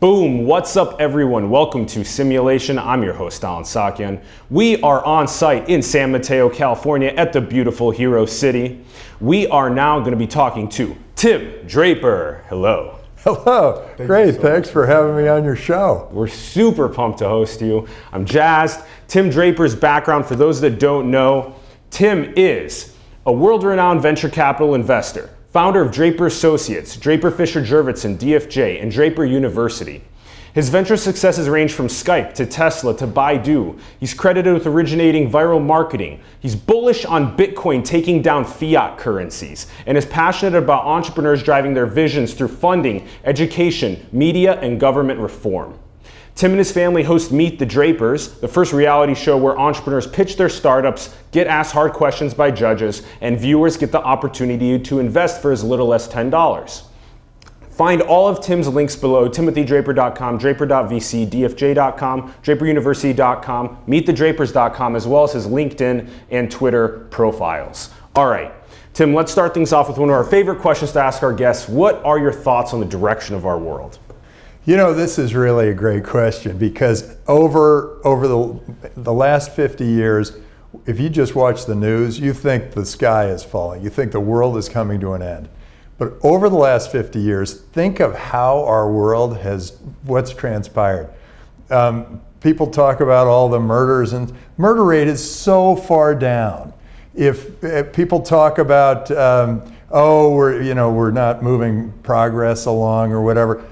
Boom! What's up, everyone? Welcome to Simulation. I'm your host, Allen Saakyan. We are on site in San Mateo, California at the beautiful Hero City. We are now going to be talking to Tim Draper. Hello. Hello. Thank Great. So Thanks much. for having me on your show. We're super pumped to host you. I'm jazzed. Tim Draper's background, for those that don't know, Tim is a world renowned venture capital investor founder of Draper Associates, Draper Fisher Jurvetson, DFJ, and Draper University. His venture successes range from Skype to Tesla to Baidu. He's credited with originating viral marketing. He's bullish on Bitcoin taking down fiat currencies and is passionate about entrepreneurs driving their visions through funding, education, media, and government reform. Tim and his family host Meet the Drapers, the first reality show where entrepreneurs pitch their startups, get asked hard questions by judges, and viewers get the opportunity to invest for as little as $10. Find all of Tim's links below timothydraper.com, draper.vc, dfj.com, draperuniversity.com, meetthedrapers.com, as well as his LinkedIn and Twitter profiles. All right, Tim, let's start things off with one of our favorite questions to ask our guests. What are your thoughts on the direction of our world? You know, this is really a great question because over over the the last 50 years, if you just watch the news, you think the sky is falling. You think the world is coming to an end. But over the last 50 years, think of how our world has what's transpired. Um, people talk about all the murders and murder rate is so far down. If, if people talk about um, oh we're you know we're not moving progress along or whatever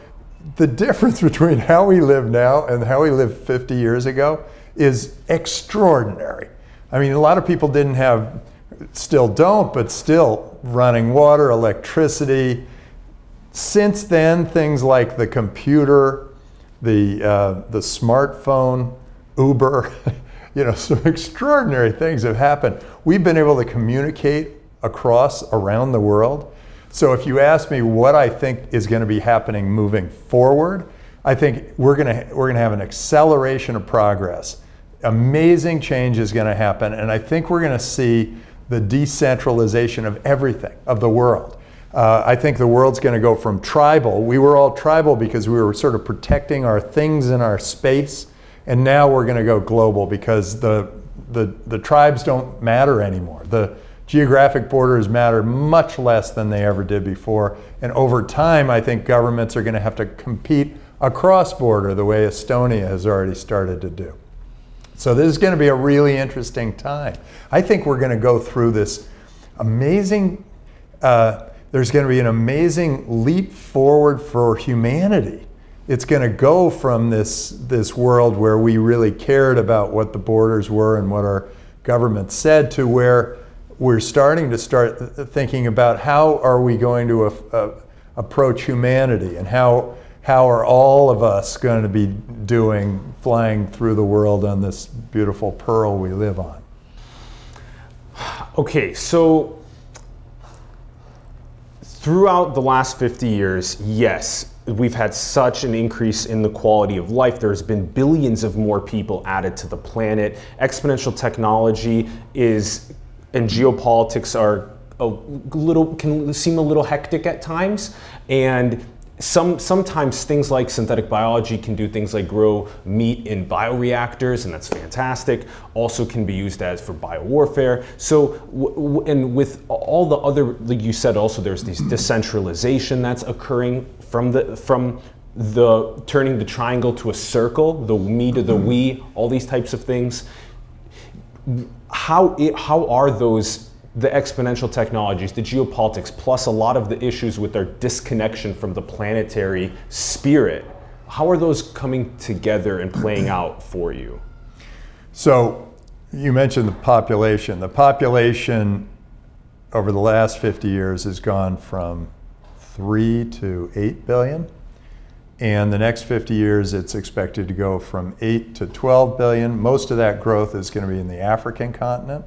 the difference between how we live now and how we lived 50 years ago is extraordinary. I mean, a lot of people didn't have, still don't, but still running water, electricity. Since then, things like the computer, the, uh, the smartphone, Uber, you know, some extraordinary things have happened. We've been able to communicate across around the world so if you ask me what I think is going to be happening moving forward, I think we're going to we're going to have an acceleration of progress. Amazing change is going to happen, and I think we're going to see the decentralization of everything of the world. Uh, I think the world's going to go from tribal. We were all tribal because we were sort of protecting our things in our space, and now we're going to go global because the the the tribes don't matter anymore. The geographic borders matter much less than they ever did before. And over time, I think governments are going to have to compete across border the way Estonia has already started to do. So this is going to be a really interesting time. I think we're going to go through this amazing, uh, there's going to be an amazing leap forward for humanity. It's going to go from this, this world where we really cared about what the borders were and what our government said to where we're starting to start thinking about how are we going to uh, approach humanity and how how are all of us going to be doing flying through the world on this beautiful pearl we live on okay so throughout the last 50 years yes we've had such an increase in the quality of life. There's been billions of more people added to the planet. Exponential technology is and geopolitics are a little can seem a little hectic at times. And some sometimes things like synthetic biology can do things like grow meat in bioreactors and that's fantastic. Also can be used as for biowarfare. So and with all the other like you said also there's this decentralization that's occurring from the from the turning the triangle to a circle the me to the mm-hmm. we all these types of things how, it, how are those the exponential technologies, the geopolitics, plus a lot of the issues with their disconnection from the planetary spirit, how are those coming together and playing out for you? So, you mentioned the population. The population over the last 50 years has gone from 3 to 8 billion. And the next 50 years, it's expected to go from 8 to 12 billion. Most of that growth is going to be in the African continent.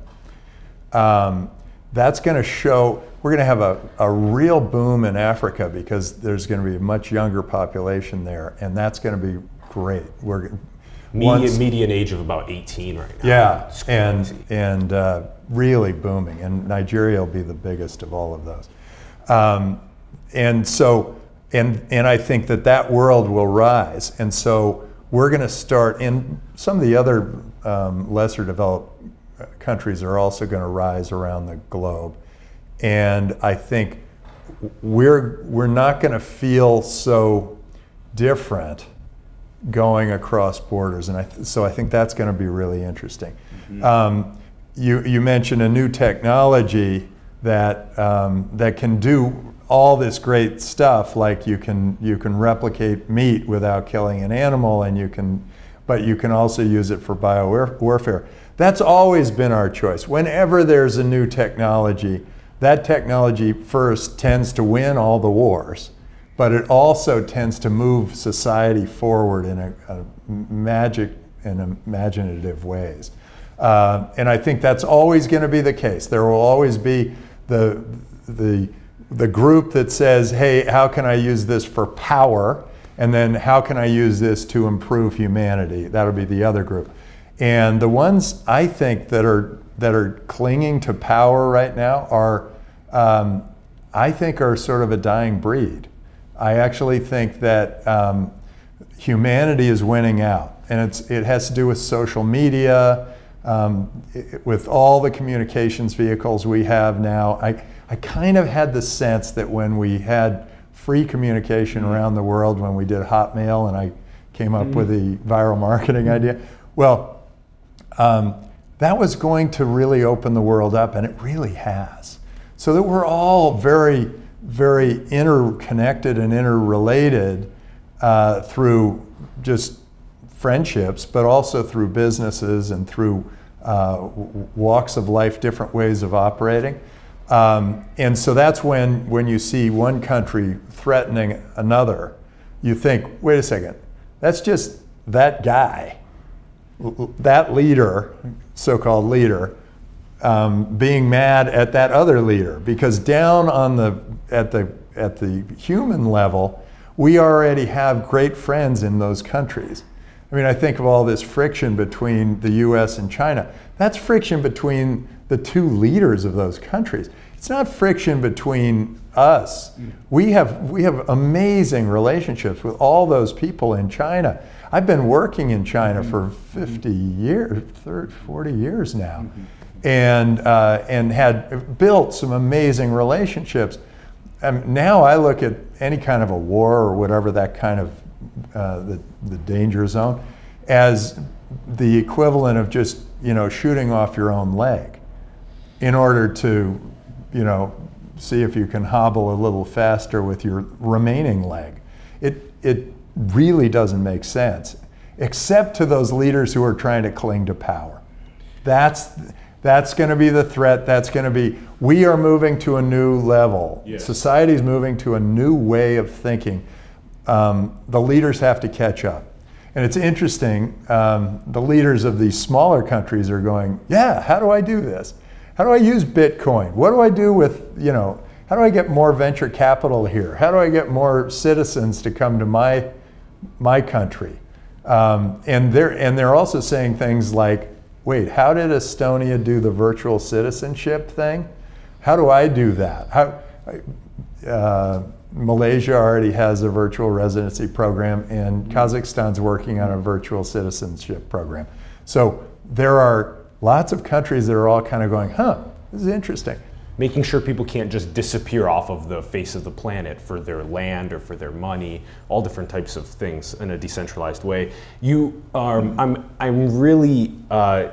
Um, that's going to show, we're going to have a, a real boom in Africa because there's going to be a much younger population there, and that's going to be great. We're, median, once, median age of about 18 right now. Yeah, and, and uh, really booming. And Nigeria will be the biggest of all of those. Um, and so and and I think that that world will rise. And so we're going to start in some of the other um, lesser developed countries are also going to rise around the globe, and I think we're we're not going to feel so different going across borders, and I th- so I think that's going to be really interesting. Mm-hmm. Um, you you mentioned a new technology that um, that can do all this great stuff like you can you can replicate meat without killing an animal and you can but you can also use it for biowarfare. That's always been our choice. Whenever there's a new technology that technology first tends to win all the wars but it also tends to move society forward in a, a magic and imaginative ways. Uh, and i think that's always going to be the case. There will always be the the the group that says, hey, how can I use this for power? And then how can I use this to improve humanity? That'll be the other group. And the ones I think that are that are clinging to power right now are, um, I think, are sort of a dying breed. I actually think that um, humanity is winning out, and it's it has to do with social media, um, it, with all the communications vehicles we have now. I I kind of had the sense that when we had free communication mm-hmm. around the world, when we did Hotmail and I came up mm-hmm. with the viral marketing mm-hmm. idea, well, um, that was going to really open the world up, and it really has. So that we're all very, very interconnected and interrelated uh, through just friendships, but also through businesses and through uh, walks of life, different ways of operating. Um, and so that's when, when you see one country threatening another, you think, wait a second, that's just that guy, that leader, so called leader, um, being mad at that other leader. Because down on the, at, the, at the human level, we already have great friends in those countries. I mean, I think of all this friction between the US and China. That's friction between the two leaders of those countries. It's not friction between us. Mm. We have, we have amazing relationships with all those people in China. I've been working in China mm-hmm. for mm-hmm. 50 years, 30, 40 years now, mm-hmm. and, uh, and had built some amazing relationships. And now I look at any kind of a war or whatever that kind of uh, the, the danger zone as the equivalent of just you know shooting off your own leg in order to, you know, see if you can hobble a little faster with your remaining leg. It, it really doesn't make sense, except to those leaders who are trying to cling to power. That's, that's going to be the threat. That's going to be, we are moving to a new level. Yes. Society is moving to a new way of thinking. Um, the leaders have to catch up. And it's interesting, um, the leaders of these smaller countries are going, yeah, how do I do this? How do I use Bitcoin? What do I do with, you know, how do I get more venture capital here? How do I get more citizens to come to my, my country? Um, and, they're, and they're also saying things like, wait, how did Estonia do the virtual citizenship thing? How do I do that? How, uh, Malaysia already has a virtual residency program, and Kazakhstan's working on a virtual citizenship program. So there are lots of countries that are all kind of going, huh, this is interesting. Making sure people can't just disappear off of the face of the planet for their land or for their money, all different types of things in a decentralized way. You mm-hmm. I'm, I'm really, uh,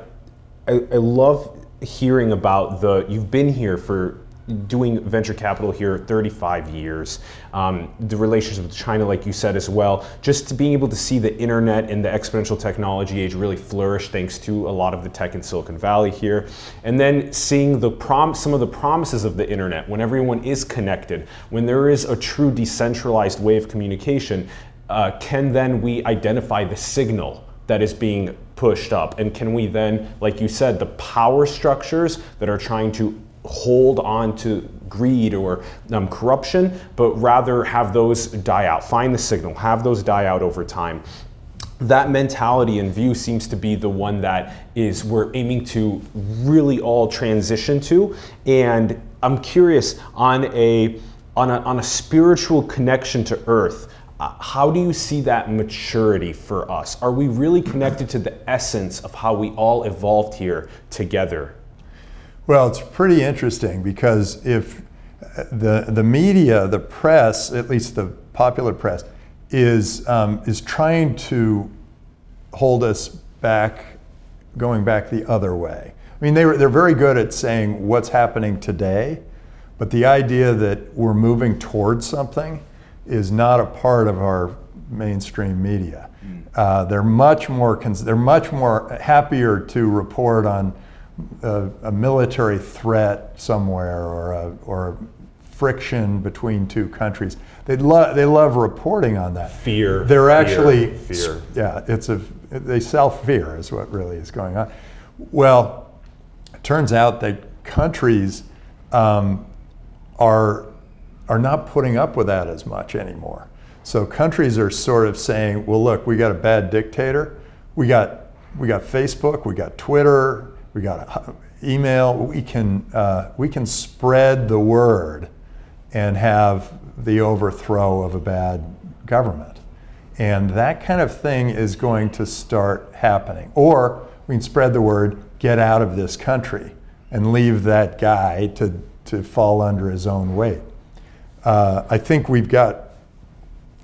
I, I love hearing about the, you've been here for doing venture capital here 35 years. Um, the relationship with China, like you said as well, just being able to see the internet and the exponential technology age really flourish thanks to a lot of the tech in Silicon Valley here. And then seeing the prom- some of the promises of the internet when everyone is connected, when there is a true decentralized way of communication, uh, can then we identify the signal that is being pushed up? And can we then, like you said, the power structures that are trying to hold on to greed or um, corruption, but rather have those die out. Find the signal, have those die out over time. That mentality and view seems to be the one that is we're aiming to really all transition to. And I'm curious on a on a, on a spiritual connection to earth, uh, how do you see that maturity for us? Are we really connected to the essence of how we all evolved here together? Well, it's pretty interesting because if uh, the, the media, the press, at least the popular press, is, um, is trying to hold us back, going back the other way. I mean, they were, they're very good at saying what's happening today, but the idea that we're moving towards something is not a part of our mainstream media. Uh, they're much more they're much more happier to report on a, a military threat somewhere or a, or friction between two countries. They love they love reporting on that. Fear. They're fear, actually fear. yeah. It's a they sell fear is what really is going on. Well, it turns out that countries um, are are not putting up with that as much anymore. So countries are sort of saying, well, look, we got a bad dictator. We got, we got Facebook, we got Twitter, we got email. We can, uh, we can spread the word and have the overthrow of a bad government. And that kind of thing is going to start happening. Or we can spread the word, get out of this country, and leave that guy to, to fall under his own weight uh, I think we've got,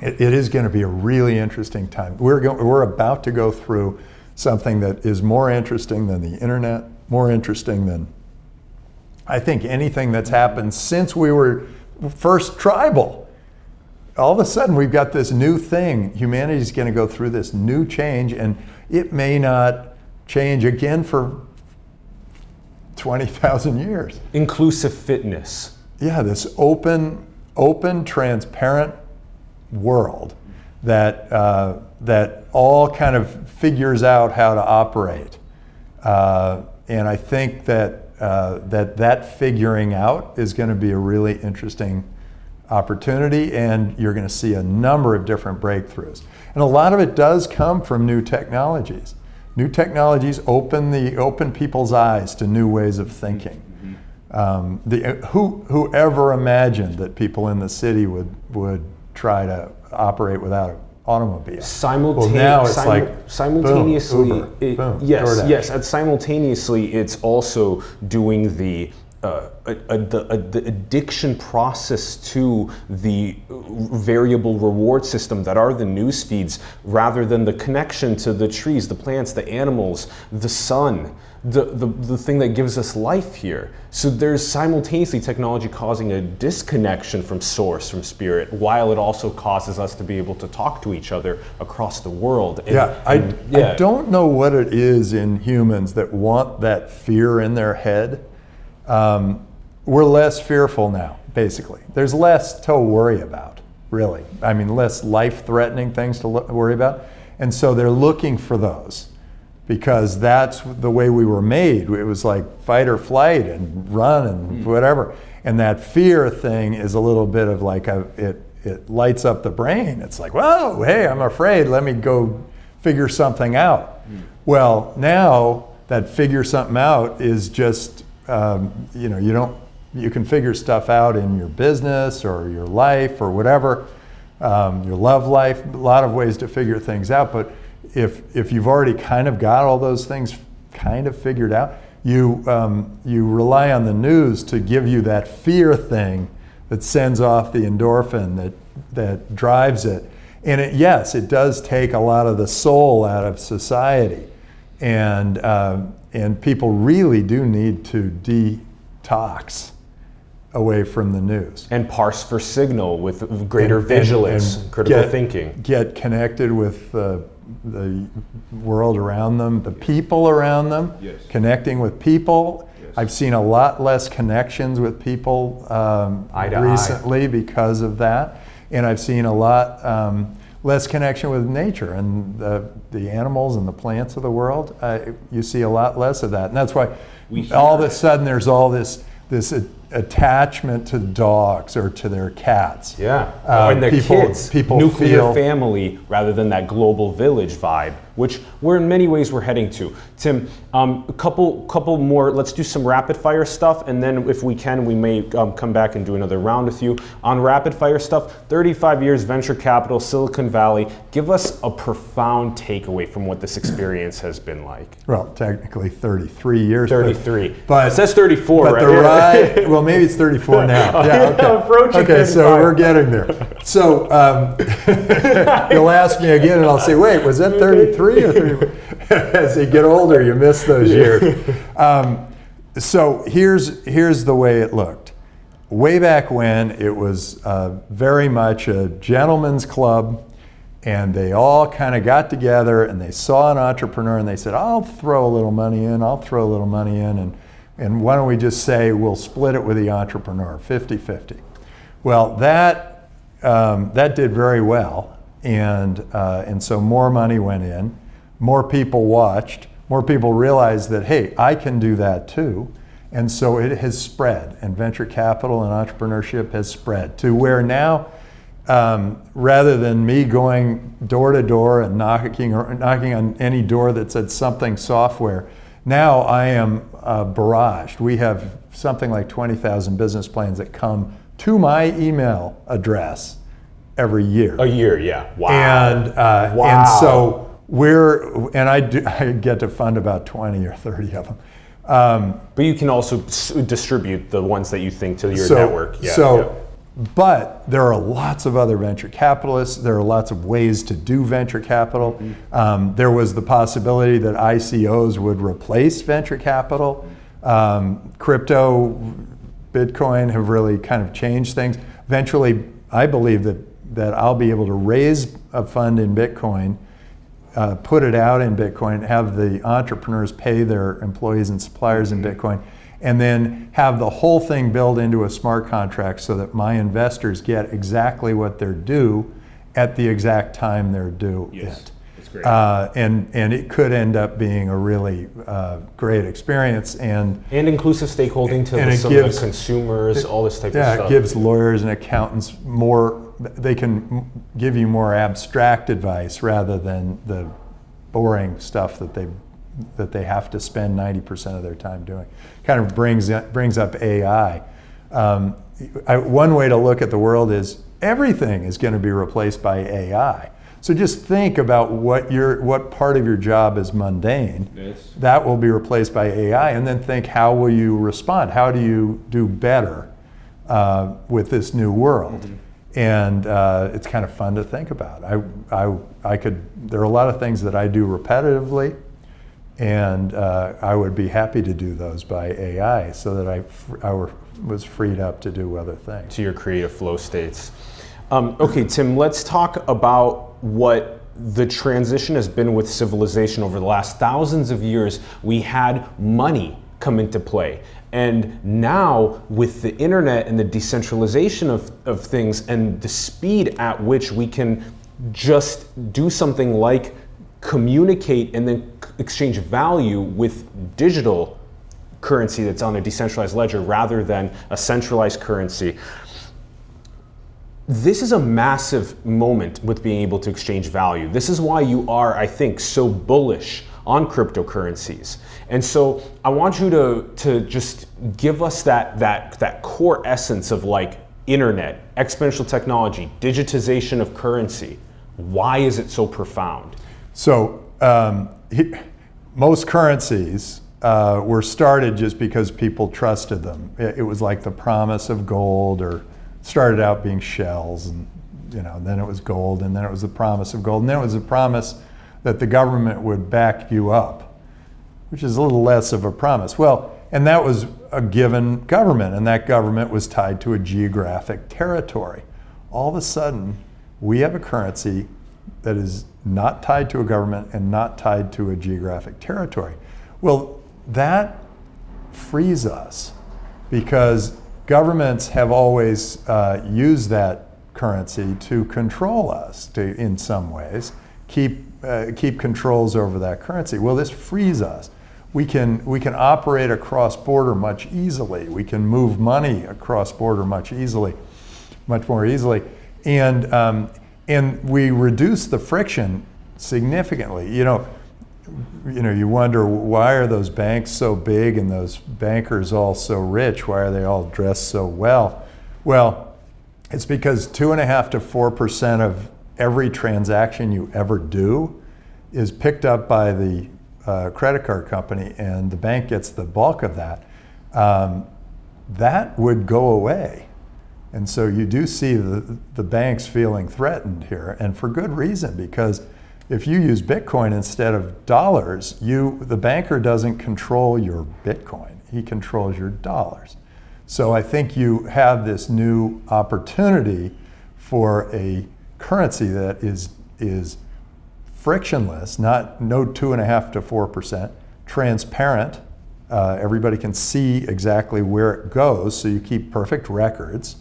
it, is going to be a really interesting time. We're, go, we're about to go through something that is more interesting than the internet, more interesting than, I think, anything that's happened since we were first tribal. All of a sudden, we've got this new thing. Humanity is going to go through this new change, and it may not change again for 20,000 years. Inclusive fitness. Yeah, this open open, transparent world that, uh, that all kind of figures out how to operate. Uh, and I think that, uh, that that figuring out is going to be a really interesting opportunity, and you're going to see a number of different breakthroughs. And a lot of it does come from new technologies. New technologies open the open people's eyes to new ways of thinking. Um, the, who, whoever imagined that people in the city would, would try to operate without an automobile? Simultane- well, now it's simu- like simultaneously. boom, Uber, it- boom, yes, DoorDash. yes, and simultaneously, it's also doing the uh, a, a, the, a, the addiction process to the variable reward system that are the news feeds rather than the connection to the trees, the plants, the animals, the sun, the, the, the thing that gives us life here. So there's simultaneously technology causing a disconnection from source, from spirit, while it also causes us to be able to talk to each other across the world. And- Yeah, I, and- yeah. I don't know what it is in humans that want that fear in their head. Um, we're less fearful now, basically. There's less to worry about, really. I mean, less life threatening things to lo- worry about. And so they're looking for those because that's the way we were made. It was like fight or flight and run and whatever. And that fear thing is a little bit of like a, it, it lights up the brain. It's like, whoa, hey, I'm afraid. Let me go figure something out. Well, now that figure something out is just, um, you know, you don't, you can figure stuff out in your business or your life or whatever, um, your love life, a lot of ways to figure things out. But if, if you've already kind of got all those things kind of figured out, you, um, you rely on the news to give you that fear thing that sends off the endorphin that, that drives it. And it, yes, it does take a lot of the soul out of society. And, um, and people really do need to detox away from the news. and parse for signal with greater And- and- vigilance, and critical get- thinking. Get connected with uh, the world around them, the people around them, Yes. connecting with people. Yes. I've seen a lot less connections with people um, Eye to eye. recently because of that. And I've seen a lot um, less connection with nature and the, the animals and the plants of the world. Uh, you see a lot less of that. And that's why We all of a sudden there's all this, this attachment to dogs or to their cats. Yeah, Uh, and their people- kids. people nuclear feel- family rather than that global village vibe, which we're in many ways we're heading to. Tim, um, a couple couple more. Let's do some rapid fire stuff, and then if we can, we may um, come back and do another round with you on rapid fire stuff. 35 years venture capital, Silicon Valley. Give us a profound takeaway from what this experience has been like. Well, technically 33 years. but- 33. But it says 34, But right? the ride, well, maybe it's 34 now. Yeah, okay. Okay, so we're getting there. So um, you'll ask me again, and I'll say, wait, was that 33 or 34? As you get older, you miss those years. Um, so here's, here's the way it looked. Way back when, it was uh, very much a gentleman's club, and they all kind of got together and they saw an entrepreneur and they said, I'll throw a little money in, I'll throw a little money in, and, and why don't we just say we'll split it with the entrepreneur, 50 50. Well, that, um, that did very well, and, uh, and so more money went in, more people watched, more people realized that, hey, I can do that too. And so it has spread, and venture capital and entrepreneurship has spread to where now, um, rather than me going door to door and knocking or knocking on any door that said something software, now I am uh, barraged. We have something like 20,000 business plans that come to my email address every year. A year, yeah. Wow. And uh, Wow. and so we're and I do I get to fund about 20 or 30 of them. Um, But you can also distribute the ones that you think to your so, network. Yeah, so, but there are lots of other venture capitalists. There are lots of ways to do venture capital. Mm-hmm. Um, there was the possibility that ICOs would replace venture capital. Um, crypto, Bitcoin have really kind of changed things. Eventually, I believe that that I'll be able to raise a fund in Bitcoin uh, put it out in Bitcoin, have the entrepreneurs pay their employees and suppliers in Bitcoin, and then have the whole thing built into a smart contract so that my investors get exactly what they're due at the exact time they're due Yes, it. that's great. Uh, and, and it could end up being a really uh, great experience. And and inclusive stakeholding to And the, it some gives- of the consumers, all this type of yeah, stuff. it gives lawyers and accountants more, they can give you more abstract advice rather than the boring stuff that they, that they have to spend 90% of their time doing. Kind of brings, brings up AI. Um, I, one way to look at the world is everything is going to be replaced by AI. So just think about what your what part of your job is mundane. Yes. That will be replaced by AI, and then think how will you respond? How do you do better uh, with this new world? And uh, it's kind of fun to think about. I, I, I could. There are a lot of things that I do repetitively, and uh, I would be happy to do those by AI, so that I, I were, was freed up to do other things. to your creative flow states. Um, okay, Tim, let's talk about what the transition has been with civilization over the last thousands of years. We had money come into play. And now, with the internet and the decentralization of, of things and the speed at which we can just do something like communicate and then exchange value with digital currency that's on a decentralized ledger rather than a centralized currency. This is a massive moment with being able to exchange value. This is why you are, I think, so bullish on cryptocurrencies. And so I want you to, to just give us that, that, that core essence of like internet, exponential technology, digitization of currency. Why is it so profound? So um, he, most currencies uh, were started just because people trusted them. It, it was like the promise of gold, or started out being shells, and you know, then it was gold, and then it was the promise of gold, and then it was the promise that the government would back you up, which is a little less of a promise. Well, and that was a given government, and that government was tied to a geographic territory. All of a sudden, we have a currency that is not tied to a government and not tied to a geographic territory. Well, that frees us because governments have always uh, used that currency to control us to, in some ways, keep, uh, keep controls over that currency. Well, this frees us. we can, we can operate across border much easily. We can move money across border much easily, much more easily. And, um, and we reduce the friction significantly. You know, you know, you wonder why are those banks so big and those bankers all so rich? Why are they all dressed so well? Well, it's because two and a half to four percent of every transaction you ever do is picked up by the uh, credit card company, and the bank gets the bulk of that. Um, that would go away. And so you do see the, the banks feeling threatened here, and for good reason, because if you use Bitcoin instead of dollars, you the banker doesn't control your Bitcoin. He controls your dollars. So I think you have this new opportunity for a currency that is is frictionless, not no two and a half to four percent, transparent. Uh, everybody can see exactly where it goes, so you keep perfect records.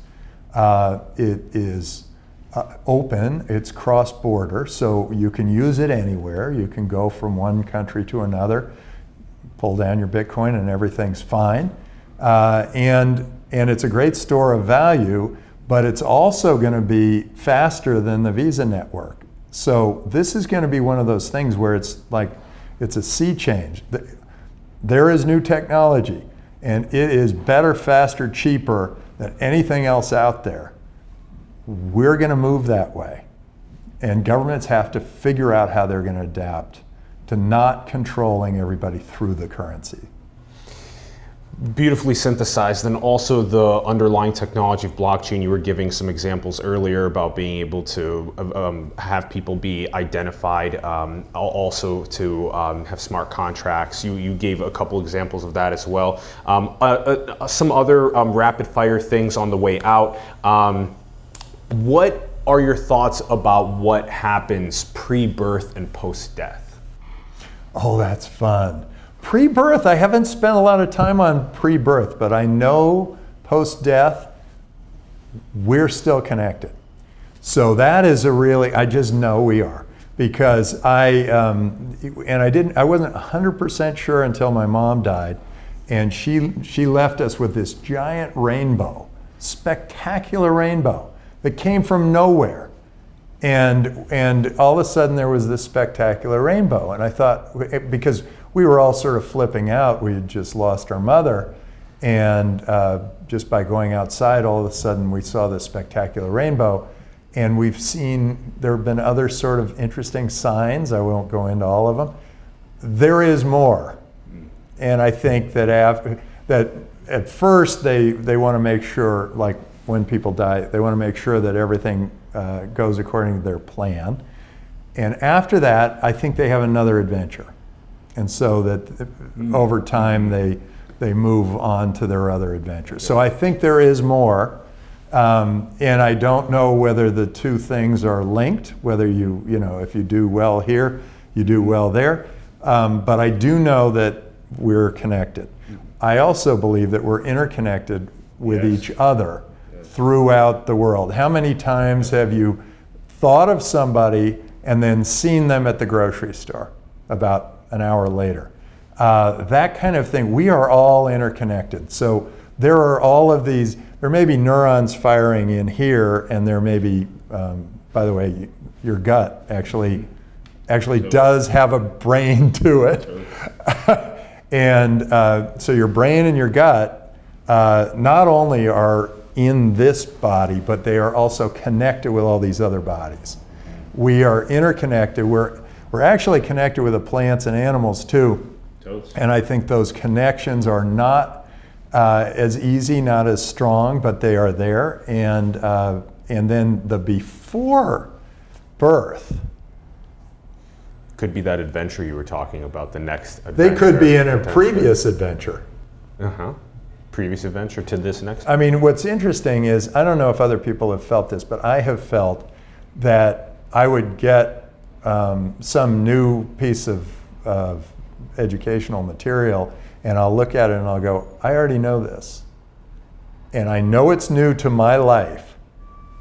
Uh, it is uh, open, it's cross border, so you can use it anywhere. You can go from one country to another, pull down your Bitcoin, and everything's fine. Uh, and, and it's a great store of value, but it's also going to be faster than the Visa network. So this is going to be one of those things where it's like it's a sea change. There is new technology, and it is better, faster, cheaper than anything else out there we're going to move that way. And governments have to figure out how they're going to adapt to not controlling everybody through the currency. Beautifully synthesized. And also the underlying technology of blockchain. You were giving some examples earlier about being able to um, have people be identified, um, also to um, have smart contracts. You, you gave a couple examples of that as well. Um, uh, uh, some other um, rapid fire things on the way out. Um, what are your thoughts about what happens pre birth and post death? Oh, that's fun. Pre birth, I haven't spent a lot of time on pre birth, but I know post death, we're still connected. So that is a really, I just know we are because I, um, and I didn't, I wasn't 100% sure until my mom died. And she, she left us with this giant rainbow, spectacular rainbow that came from nowhere. And, and all of a sudden there was this spectacular rainbow. And I thought, because we were all sort of flipping out, we had just lost our mother. And uh, just by going outside, all of a sudden we saw this spectacular rainbow. And we've seen, there have been other sort of interesting signs. I won't go into all of them. There is more. And I think that, after, that at first they, they want to make sure, like when people die, they want to make sure that everything uh, goes according to their plan. And after that, I think they have another adventure. And so that mm. over time they, they move on to their other adventures. So I think there is more. Um, and I don't know whether the two things are linked, whether you, you know, if you do well here, you do well there. Um, but I do know that we're connected. I also believe that we're interconnected with yes. each other throughout the world. How many times have you thought of somebody and then seen them at the grocery store about an hour later? Uh, that kind of thing. We are all interconnected. So there are all of these, there may be neurons firing in here, and there may be, um, by the way, your gut actually actually does have a brain to it. and uh, so your brain and your gut uh, not only are in this body, but they are also connected with all these other bodies. We are interconnected. We're, we're actually connected with the plants and animals too. And I think those connections are not uh, as easy, not as strong, but they are there. And, uh, and then the before birth. Could be that adventure you were talking about, the next adventure. They could be in a previous adventure. Uh huh previous adventure to this next? I mean, what's interesting is I don't know if other people have felt this, but I have felt that I would get um, some new piece of, of educational material and I'll look at it and I'll go, I already know this. And I know it's new to my life,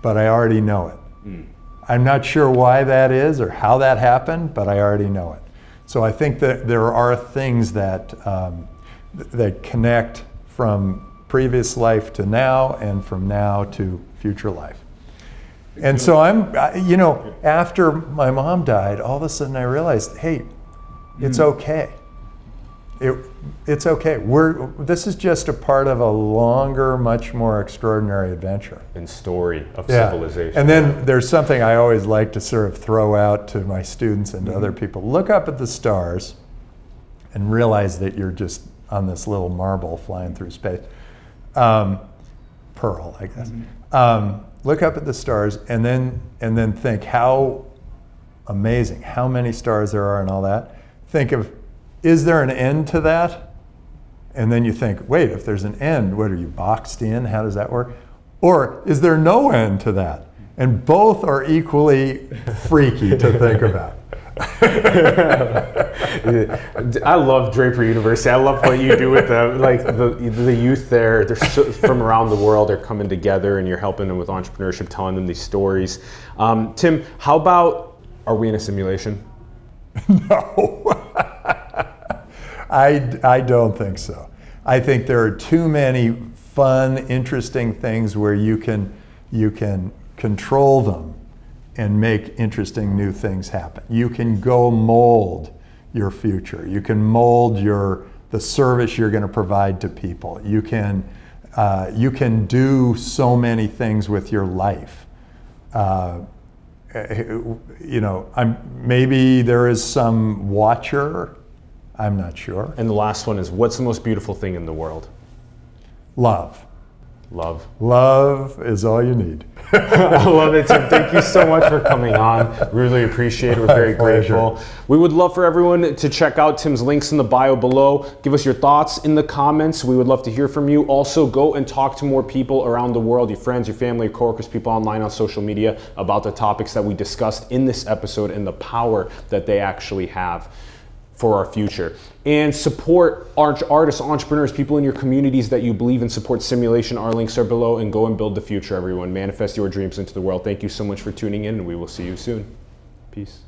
but I already know it. Mm. I'm not sure why that is or how that happened, but I already know it. So I think that there are things that um, that connect from previous life to now and from now to future life. And so I'm, you know, after my mom died, all of a sudden I realized, hey, it's Hmm. okay. It, it's okay. We're, this is just a part of a longer, much more extraordinary adventure. And story of Yeah. civilization. And then there's something I always like to sort of throw out to my students and to other people. Look up at the stars and realize that you're just on this little marble flying through space. Um, pearl, I guess. Um, look up at the stars and then and then think how amazing, how many stars there are and all that. Think of is there an end to that? And then you think, wait, if there's an end, what are you boxed in? How does that work? Or is there no end to that? And both are equally freaky to think about. I love Draper University. I love what you do with the like the the youth there. They're so, from around the world. They're coming together, and you're helping them with entrepreneurship, telling them these stories. Um, Tim, how about are we in a simulation? No. I, I don't think so. I think there are too many fun, interesting things where you can, you can control them and make interesting new things happen. You can go mold your future. You can mold your, the service you're going to provide to people. You can, uh, you can do so many things with your life. Uh, you know, I'm, maybe there is some watcher. I'm not sure. And the last one is what's the most beautiful thing in the world? Love. Love. Love is all you need. I love it, Tim. Thank you so much for coming on. Really appreciate it. We're very grateful. We would love for everyone to check out Tim's links in the bio below. Give us your thoughts in the comments. We would love to hear from you. Also, go and talk to more people around the world, your friends, your family, your coworkers, people online on social media about the topics that we discussed in this episode and the power that they actually have for our future. And support art- artists, entrepreneurs, people in your communities that you believe in support simulation. Our links are below and go and build the future, everyone. Manifest your dreams into the world. Thank you so much for tuning in, and we will see you soon. Peace.